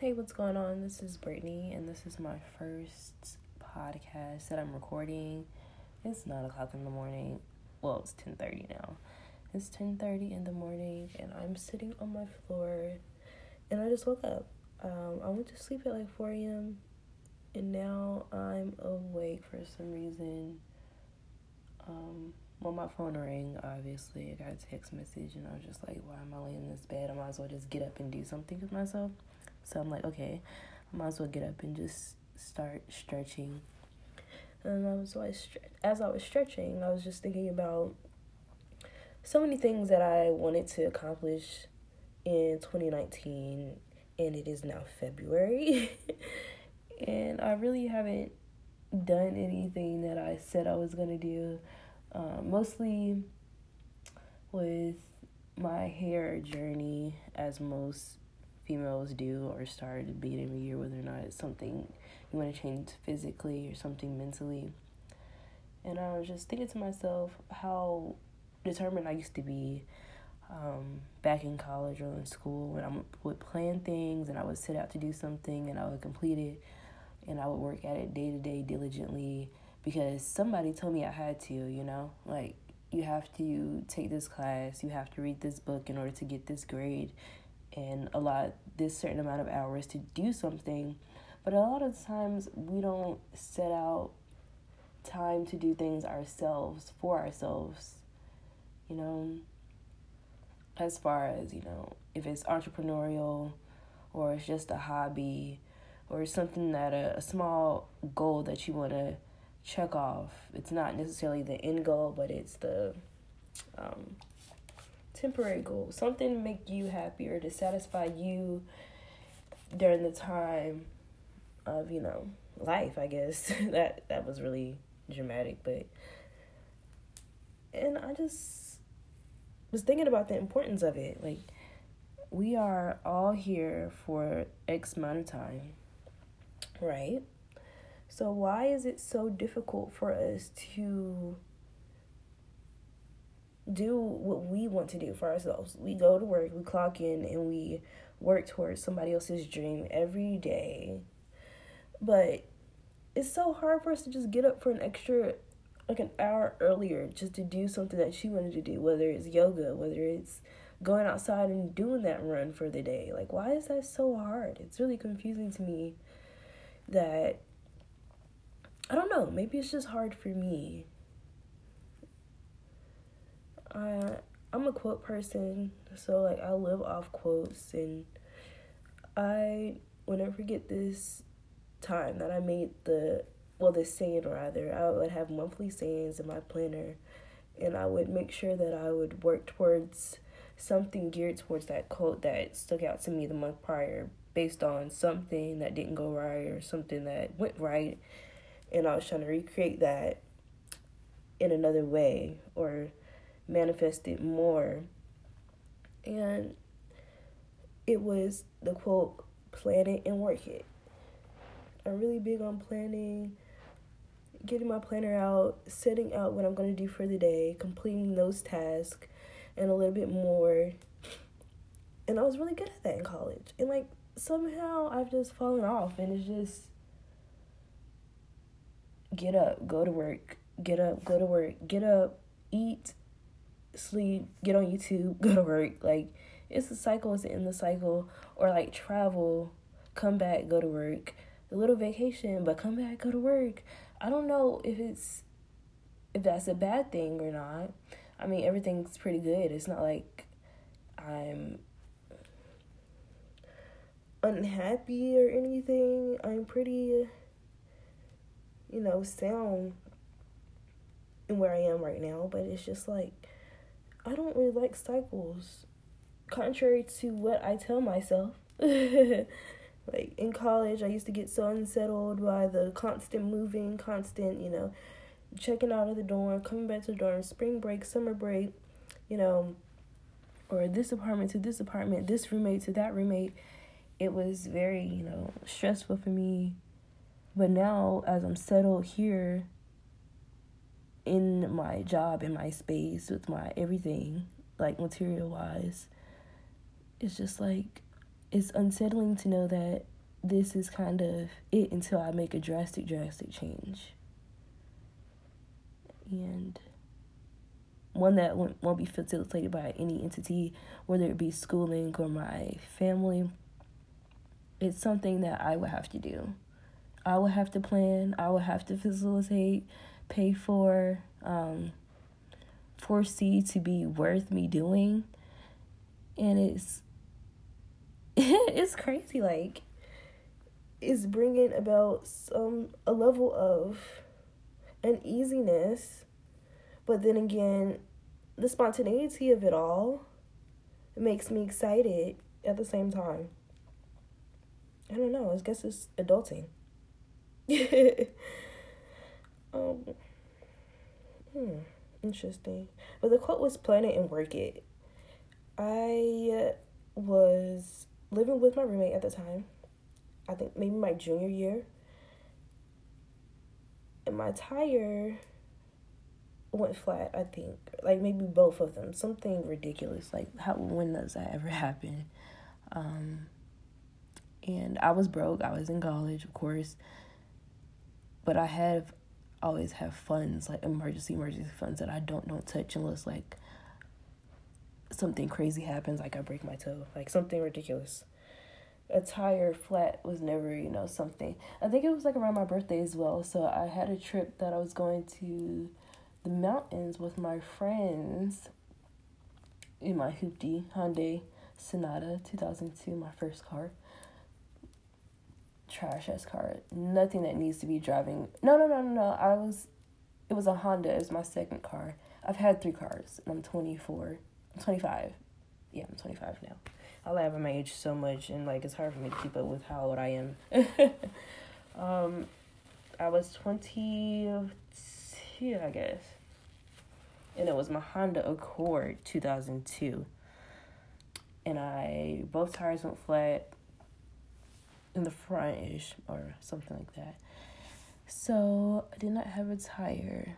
Hey, what's going on? This is Brittany, and this is my first podcast that I'm recording. It's nine o'clock in the morning. Well, it's ten thirty now. It's ten thirty in the morning, and I'm sitting on my floor, and I just woke up. Um, I went to sleep at like four a.m., and now I'm awake for some reason. Um, well, my phone rang. Obviously, I got a text message, and I was just like, "Why am I laying in this bed? I might as well just get up and do something with myself." So I'm like, okay, I might as well get up and just start stretching. And I was like, as I was stretching, I was just thinking about so many things that I wanted to accomplish in 2019, and it is now February. and I really haven't done anything that I said I was going to do. Um, mostly with my hair journey, as most females do or start at the beginning year, whether or not it's something you want to change physically or something mentally. And I was just thinking to myself how determined I used to be um, back in college or in school when I would plan things and I would set out to do something and I would complete it and I would work at it day to day diligently because somebody told me I had to, you know? Like, you have to take this class, you have to read this book in order to get this grade, and allot this certain amount of hours to do something. But a lot of times we don't set out time to do things ourselves for ourselves. You know, as far as, you know, if it's entrepreneurial or it's just a hobby or something that a, a small goal that you want to check off. It's not necessarily the end goal, but it's the um, temporary goal, something to make you happier, to satisfy you during the time of, you know, life, I guess. that that was really dramatic, but and I just was thinking about the importance of it. Like we are all here for X amount of time, right? So why is it so difficult for us to do what we want to do for ourselves. We go to work, we clock in, and we work towards somebody else's dream every day. But it's so hard for us to just get up for an extra, like an hour earlier, just to do something that she wanted to do, whether it's yoga, whether it's going outside and doing that run for the day. Like, why is that so hard? It's really confusing to me that I don't know, maybe it's just hard for me I I'm a quote person, so like I live off quotes and I will never forget this time that I made the well this saying rather. I would have monthly sayings in my planner and I would make sure that I would work towards something geared towards that quote that stuck out to me the month prior based on something that didn't go right or something that went right and I was trying to recreate that in another way or manifest it more. And it was the quote, plan it and work it. I'm really big on planning, getting my planner out, setting out what I'm going to do for the day, completing those tasks, and a little bit more. And I was really good at that in college. And like somehow I've just fallen off, and it's just get up, go to work, get up, go to work, get up, eat, sleep, get on YouTube, go to work. Like it's a cycle, it's in the cycle. Or like travel, come back, go to work. A little vacation, but come back, go to work. I don't know if it's if that's a bad thing or not. I mean everything's pretty good. It's not like I'm unhappy or anything. I'm pretty you know, sound in where I am right now, but it's just like I don't really like cycles. Contrary to what I tell myself. like in college, I used to get so unsettled by the constant moving, constant, you know, checking out of the dorm, coming back to the dorm, spring break, summer break, you know, or this apartment to this apartment, this roommate to that roommate. It was very, you know, stressful for me. But now, as I'm settled here, in my job, in my space, with my everything, like material wise, it's just like it's unsettling to know that this is kind of it until I make a drastic, drastic change. And one that won't, be facilitated by any entity, whether it be schooling or my family. It's something that I would have to do. I would have to plan, I would have to facilitate, pay for, um, foresee to be worth me doing. And it's it's crazy like it's bringing about some a level of uneasiness. But then again the spontaneity of it all makes me excited at the same time. I don't know i guess it's adulting um hmm interesting but the quote was plan it and work it i was living with my roommate at the time. I think maybe my junior year. And my tire went flat, I think. Like maybe both of them. Something ridiculous. Like how when does that ever happen? Um and I was broke. I was in college, of course. But I have always have funds, like emergency emergency funds that I don't don't touch unless like something crazy happens, like I break my toe, like something ridiculous. A tire flat was never, you know, something. I think it was like around my birthday as well. So I had a trip that I was going to the mountains with my friends in my hoopty Hyundai Sonata 2002, my first car. Trash ass car. Nothing that needs to be driving. No, no, no, no, no. I was, it was a Honda. It was my second car. I've had three cars and I'm 24. 25. Yeah, I'm 25 now. I laugh at my age so much, and like it's hard for me to keep up with how old I am. um, I was 22, I guess, and it was my Honda Accord 2002. And I both tires went flat in the front ish or something like that. So I did not have a tire,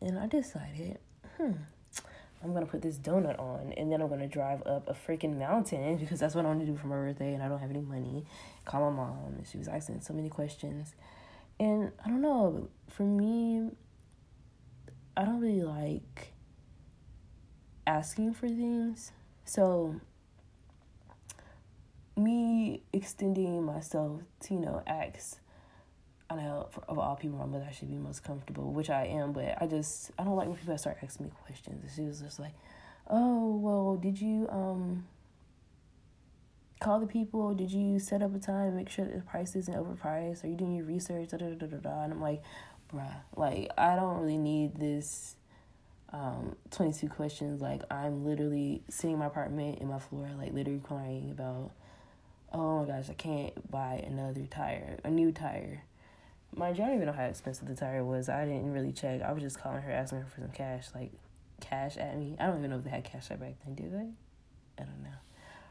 and I decided, hmm I'm gonna put this donut on and then I'm gonna drive up a freaking mountain because that's what I want to do for my birthday and I don't have any money. Call my mom and she was asking so many questions. And I don't know, for me, I don't really like asking for things. So me extending myself to, you know, ask I know for, of all people, my mother should be most comfortable, which I am, but I just I don't like when people start asking me questions. She was just like, "Oh, well, did you um call the people? Did you set up a time, make sure the price isn't overpriced? Are you doing your research?" Da da da da da. And I'm like, "Bruh, like I don't really need this." Um, 22 questions. Like, I'm literally sitting in my apartment in my floor, like, literally crying about, oh my gosh, I can't buy another tire, a new tire Mind you, I don't even know how expensive the tire was. I didn't really check. I was just calling her, asking her for some cash, like cash at me. I don't even know if they had cash back then, do they? I don't know.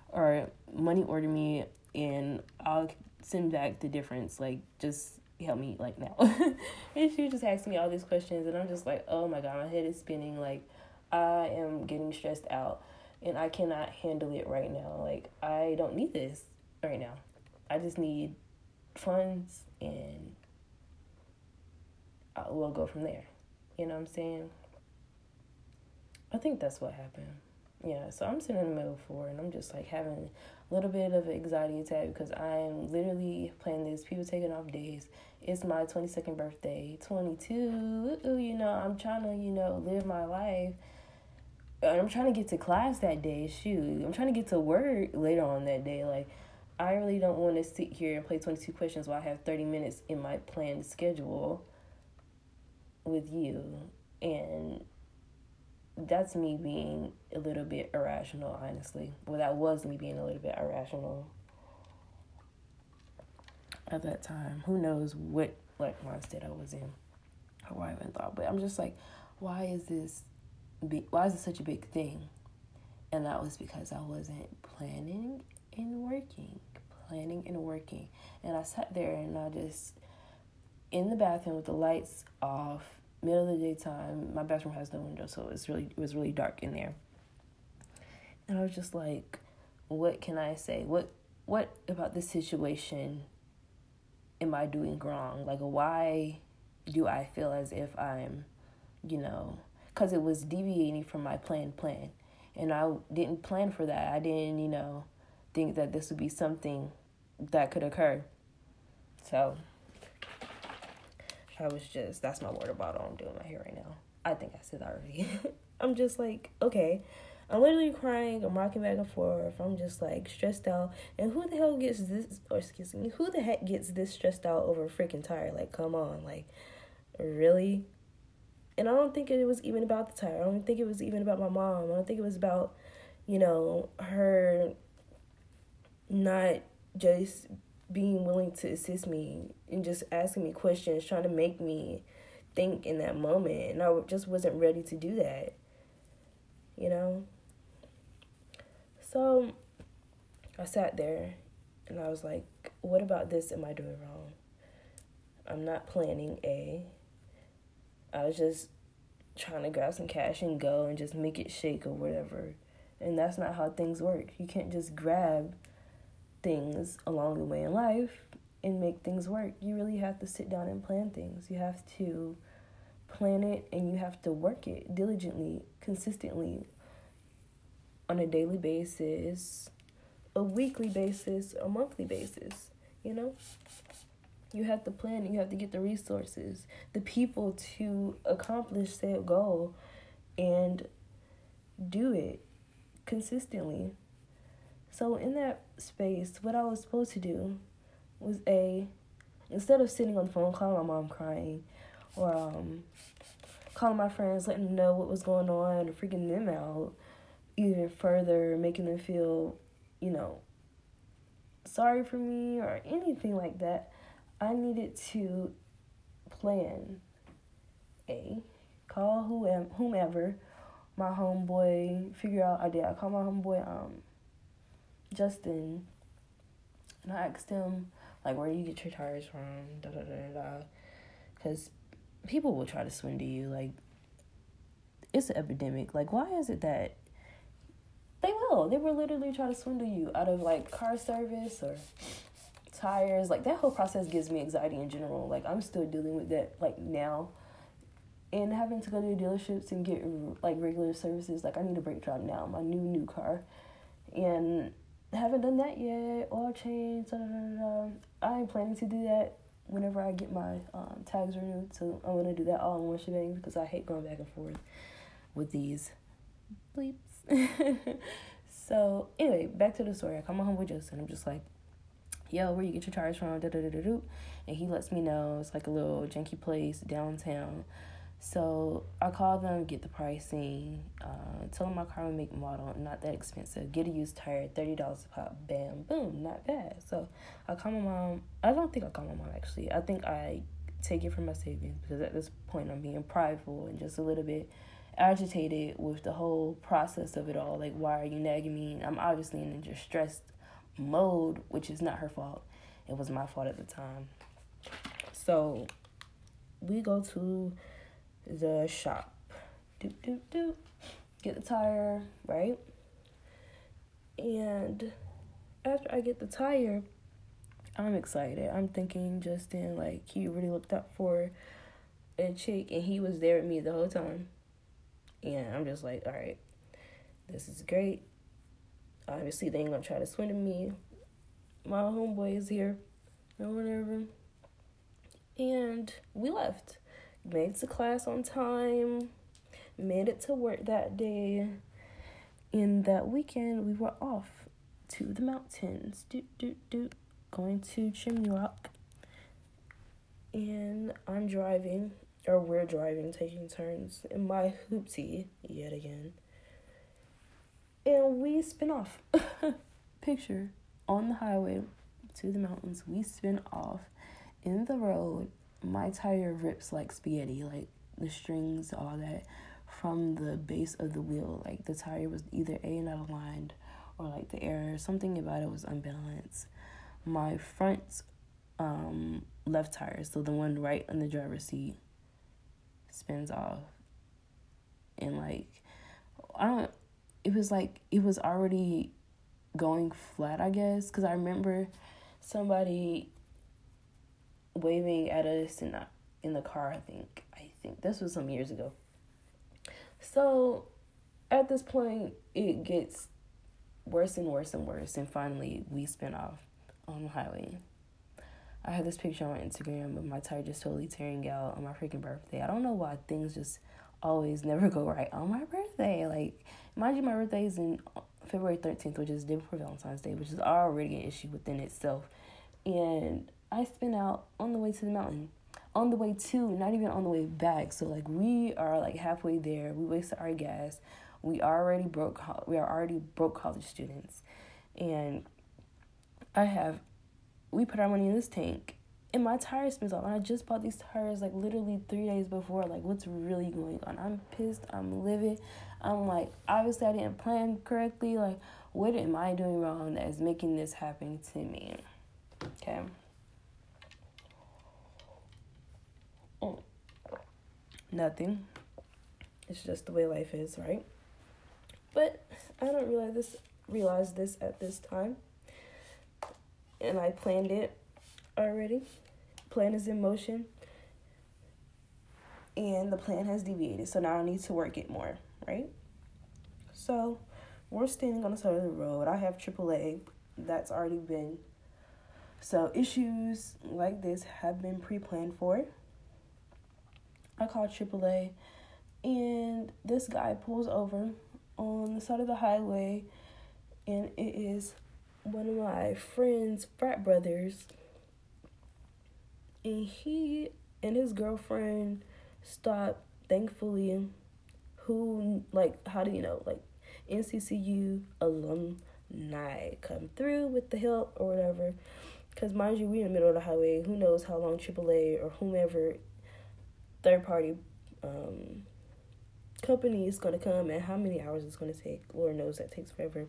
Or money order me and I'll send back the difference. Like, just help me, like, now. and she was just asking me all these questions, and I'm just like, oh my god, my head is spinning. Like, I am getting stressed out, and I cannot handle it right now. Like, I don't need this right now. I just need funds and we'll go from there. You know what I'm saying? I think that's what happened. Yeah, so I'm sitting in the middle for and I'm just like having a little bit of an anxiety attack because I'm literally playing this. People taking off days. It's my 22nd birthday, 22. Ooh, you know, I'm trying to, you know, live my life. And I'm trying to get to class that day. Shoot, I'm trying to get to work later on that day. Like, I really don't want to sit here and play 22 questions while I have 30 minutes in my planned schedule with you. And that's me being a little bit irrational honestly. Well that was me being a little bit irrational at that time. Who knows what like mindset i was in or why i even thought. But i'm just like why is this big why is it such a big thing? And that was because i wasn't planning and working planning and working and i sat there and i just in the bathroom with the lights off middle of the daytime. My bathroom has no window, so it's really it was really dark in there. And I was just like, what can I say? What what about this situation am I doing wrong? Like, why do I feel as if I'm, you know, because it was deviating from my planned plan. And I didn't plan for that. I didn't, you know, think that this would be something that could occur. So, I was just, that's my water bottle I'm doing my hair right now. I think I said that already. I'm just like, okay. I'm literally crying. I'm rocking back and forth. I'm just like stressed out. And who the hell gets this, or excuse me, who the heck gets this stressed out over a freaking tire? Like, come on. Like, really? And I don't think it was even about the tire. I don't think it was even about my mom. I don't think it was about, you know, her not just being willing to assist me and just asking me questions, trying to make me think in that moment. And I just wasn't ready to do that, you know? So I sat there and I was like, what about this am I doing wrong? I'm not planning A. I was just trying to grab some cash and go and just make it shake or whatever. And that's not how things work. You can't just grab things along the way in life and make things work. You really have to sit down and plan things. You have to plan it and you have to work it diligently, consistently on a daily basis, a weekly basis, a monthly basis, you know? You have to plan, and you have to get the resources, the people to accomplish that goal and do it consistently. So in that space, what I was supposed to do was a instead of sitting on the phone calling my mom crying or um calling my friends, letting them know what was going on, or freaking them out even further, making them feel, you know, sorry for me or anything like that. I needed to plan a call whomever my homeboy figure out I did I called my homeboy um Justin, and I asked him like, where do you get your tires from? Da da da da. Because people will try to swindle you. Like, it's an epidemic. Like, why is it that they will? They will literally try to swindle you out of like car service or tires. Like that whole process gives me anxiety in general. Like I'm still dealing with that like now. And having to go to dealerships and get like regular services, like I need a brake job now, my new new car, and haven't done that yet. Oil change, da, da, da, I am planning to do that whenever I get my um, tags renewed. So I'm gonna do that all in one shebang because I hate going back and forth with these bleeps. so anyway, back to the story. I call my homeboy Justin. I'm just like, yo, where you get your tires from? Da, da, da, da, da. And he lets me know it's like a little janky place downtown. So I called them, get the pricing, uh, tell them my car would make model, not that expensive. Get a used tire, thirty dollars a pop. Bam, boom, not bad. So I call my mom. I don't think I call my mom actually. I think I take it from my savings because at this point I'm being prideful and just a little bit agitated with the whole process of it all. Like, why are you nagging me? I'm obviously in a distressed mode, which is not her fault. It was my fault at the time. So we go to the shop. Doop, doop, doop. Get the tire, right? And after I get the tire, I'm excited. I'm thinking Justin, like, he really looked up for a chick and he was there with me the whole time. And I'm just like, all right, this is great. Obviously, they ain't gonna try to swindle me. My homeboy is here or whatever. And we left made it to class on time, made it to work that day. In that weekend, we were off to the mountains, do do do, going to Chimney Rock. And I'm driving, or we're driving, taking turns in my hoopty yet again. And we spin off. Picture on the highway to the mountains. We spin off in the road my tire rips like spaghetti, like the strings, all that from the base of the wheel. Like the tire was either A not aligned or like the air, something about it was unbalanced. My front um left tire, so the one right on the driver's seat, spins off. And like I don't it was like it was already going flat, I guess, because I remember somebody waving at us in the, in the car. I think I think this was some years ago. So at this point, it gets worse and worse and worse, and finally we spin off on the highway. I had this picture on Instagram of my tire just totally tearing out on my freaking birthday. I don't know why things just always never go right on my birthday. Like, mind you, my birthday is in February 13th, which is day before Valentine's Day, which is already an issue within itself. And I spin out on the way to the mountain. On the way to, not even on the way back. So like we are like halfway there. We wasted our gas. We already broke. We are already broke college students, and I have. We put our money in this tank, and my tire spins off. And I just bought these tires like literally three days before. Like, what's really going on? I'm pissed. I'm livid. I'm like, obviously, I didn't plan correctly. Like, what am I doing wrong that is making this happen to me? Okay. Oh. Nothing. It's just the way life is, right? But I don't realize this realize this at this time. And I planned it already. Plan is in motion. And the plan has deviated. So now I need to work it more, right? So we're standing on the side of the road. I have AAA. That's already been so issues like this have been pre-planned for. I call AAA and this guy pulls over on the side of the highway and it is one of my friend's frat brothers. And he and his girlfriend stopped thankfully who like how do you know like nccu alumni come through with the help or whatever. Because mind you we in the middle of the highway. Who knows how long aaa or whomever third party um company is going to come and how many hours it's going to take. Lord knows that takes forever.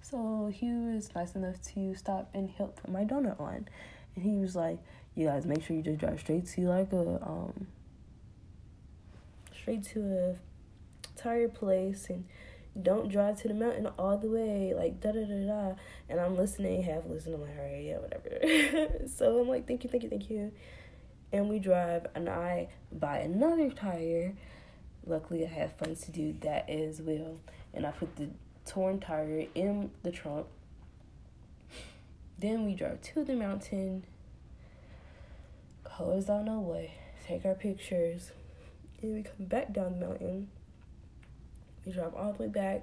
So he was nice enough to stop and help put my donut on. And he was like, You guys make sure you just drive straight to like a um straight to a tire place and don't drive to the mountain all the way, like da da da da. And I'm listening, half listening, I'm like, all right, yeah, whatever. so I'm like, thank you, thank you, thank you. And we drive, and I buy another tire Luckily, I have funds to do that as well. And I put the torn tire in the trunk. Then we drive to the mountain, close down our way, take our pictures, and we come back down the mountain. We drive all the way back.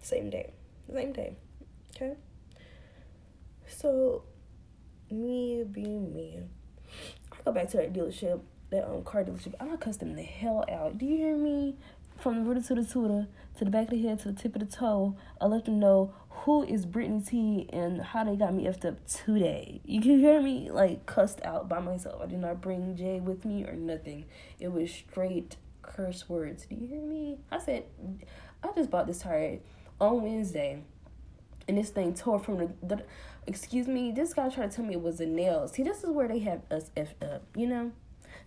Same day. Same day. Okay? So, me being me, I go back to that dealership that um car dealership, I'm gonna cuss them the hell out. Do you hear me? From the rooter to the tutor, to the back of the head, to the tip of the toe, I let them know who is Brittany T and how they got me effed up today. You can hear me like cussed out by myself. I did not bring Jay with me or nothing. It was straight curse words. Do you hear me? I said, I just bought this tire on Wednesday, and this thing tore from the. the excuse me, this guy tried to tell me it was a nail. See, this is where they have us effed up, you know?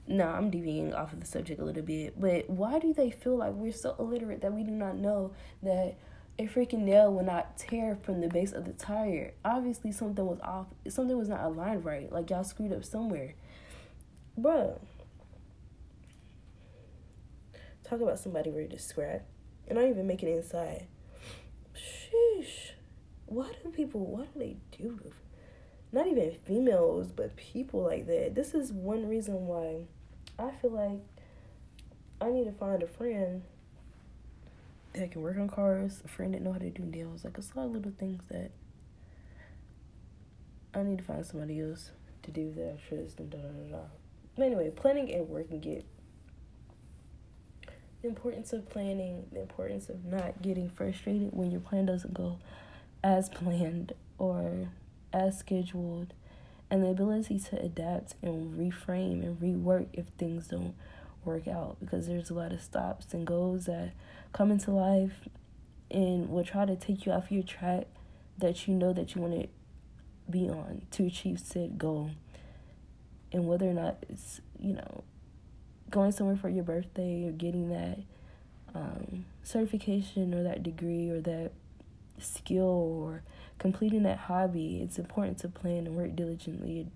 no, I'm deviating off of the subject a little bit, but why do they feel like we're so illiterate that we do not know that a freaking nail will not tear from the base of the tire? Obviously, something was off. Something was not aligned right. Like y'all screwed up somewhere, bruh. Talk about somebody ready to scrap, and not even make it inside. Sheesh, why do people? What do they do? Not even females, but people like that. This is one reason why I feel like I need to find a friend that can work on cars, a friend that know how to do nails. Like a lot of little things that I need to find somebody else to do that and da da da da. But anyway, planning and working it. The importance of planning, the importance of not getting frustrated when your plan doesn't go as planned or as scheduled and the ability to adapt and reframe and rework if things don't work out because there's a lot of stops and goals that come into life and will try to take you off your track that you know that you want to be on to achieve said goal. And whether or not it's you know going somewhere for your birthday or getting that um, certification or that degree or that skill or completing that hobby, it's important to plan and work diligently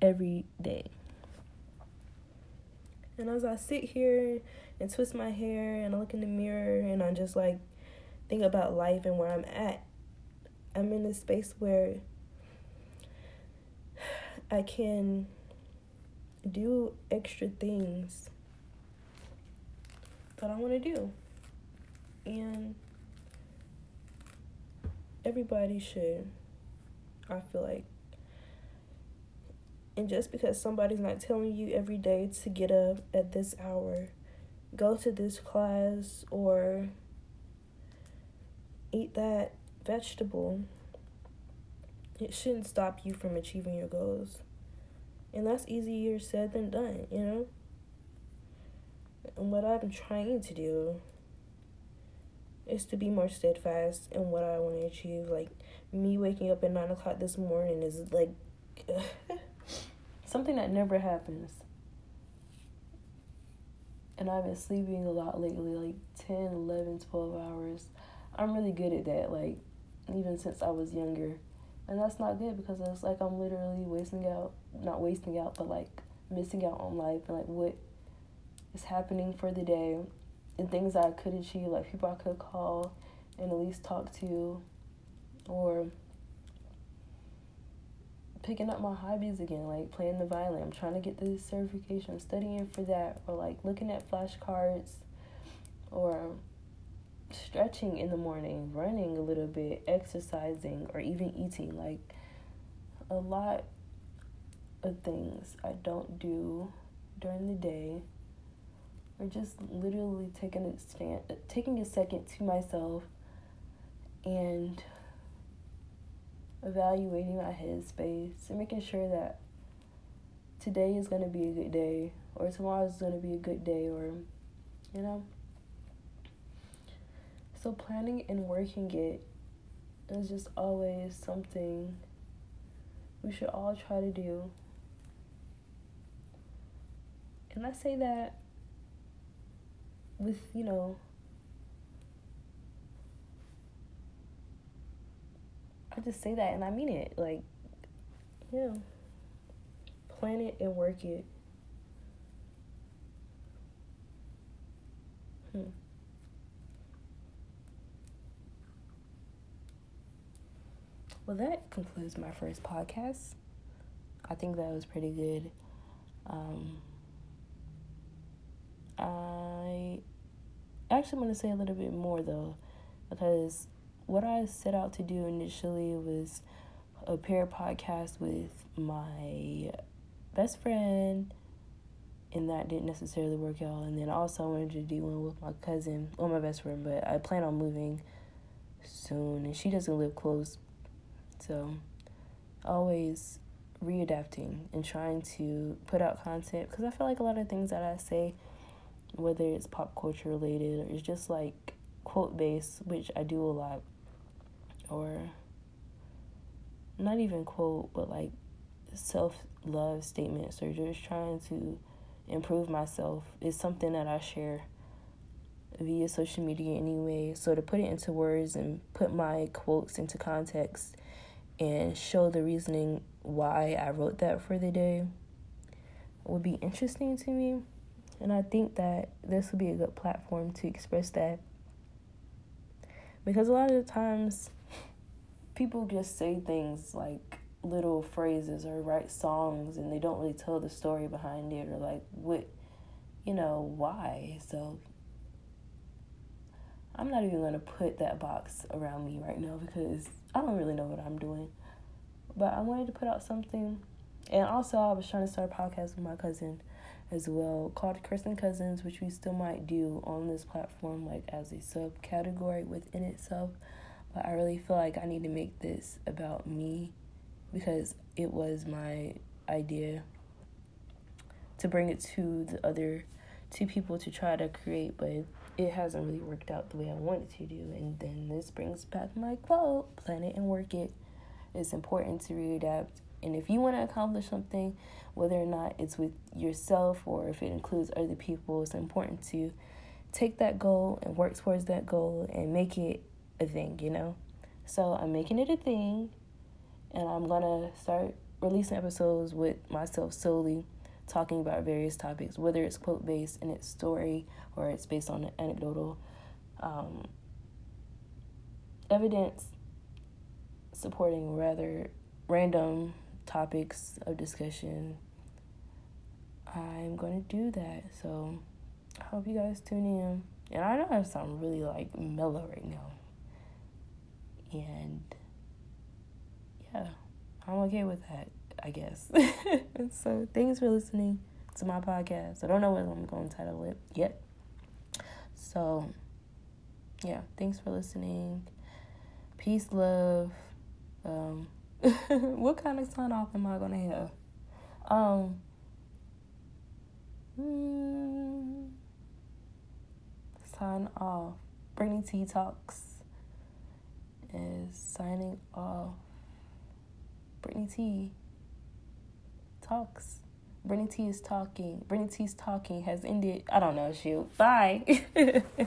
every day. And as I sit here and twist my hair and I look in the mirror and I just like think about life and where I'm at, I'm in a space where I can do extra things that I want to do. And everybody should, I feel like. And just because somebody's not telling you every day to get up at this hour, go to this class, or eat that vegetable, it shouldn't stop you from achieving your goals. And that's easier said than done, you know? And what I'm trying to do is to be more steadfast in what I want to achieve. Like, me waking up at 9 o'clock this morning is like something that never happens. And I've been sleeping a lot lately, like 10, 11, 12 hours. I'm really good at that, like, even since I was younger. And that's not good because it's like I'm literally wasting out, not wasting out, but like missing out on life and like what is happening for the day and things I could achieve, like people I could call and at least talk to, or picking up my hobbies again, like playing the violin. I'm trying to get this certification, studying for that, or like looking at flashcards, or stretching in the morning, running a little bit, exercising, or even eating. Like a lot of things I don't do during the day or just literally taking a stand, taking a second to myself and evaluating my headspace and making sure that today is going to be a good day or tomorrow is going to be a good day or you know. So planning and working it is just always something we should all try to do. And i say that with, you know, I just say that and I mean it. Like, yeah. Plan it and work it. Hmm. Well, that concludes my first podcast. I think that was pretty good. Um, I actually want to say a little bit more though, because what I set out to do initially was a pair podcast with my best friend, and that didn't necessarily work out. And then also I wanted to do one with my cousin, or my best friend, but I plan on moving soon, and she doesn't live close, so always readapting and trying to put out content because I feel like a lot of things that I say whether it's pop culture related or it's just like quote based, which I do a lot, or not even quote, but like self love statements or just trying to improve myself is something that I share via social media anyway. So to put it into words and put my quotes into context and show the reasoning why I wrote that for the day would be interesting to me. And I think that this would be a good platform to express that. Because a lot of the times, people just say things like little phrases or write songs and they don't really tell the story behind it or like what, you know, why. So I'm not even going to put that box around me right now because I don't really know what I'm doing. But I wanted to put out something. And also, I was trying to start a podcast with my cousin as well called Kirsten Cousins, which we still might do on this platform, like as a subcategory within itself. But I really feel like I need to make this about me because it was my idea to bring it to the other two people to try to create, but it hasn't really worked out the way I wanted to do. And then this brings back my quote plan it and work it. It's important to readapt. And if you want to accomplish something, whether or not it's with yourself or if it includes other people, it's important to take that goal and work towards that goal and make it a thing, you know? So I'm making it a thing and I'm gonna start releasing episodes with myself solely talking about various topics, whether it's quote based and its story or it's based on anecdotal um, evidence supporting rather random topics of discussion. I'm going to do that. So I hope you guys tune in. And I know I sound really like mellow right now. And yeah, I'm okay with that, I guess. so thanks for listening to my podcast. I don't know what I'm going to title it yet. So yeah, thanks for listening. Peace, love. Um, what kind of sign off am I gonna have? Um, mm, sign off. Brittany T Talks is signing off. Brittany T Talks. Brittany T is talking. Brittany T's talking has ended. I don't know, shoot. Bye.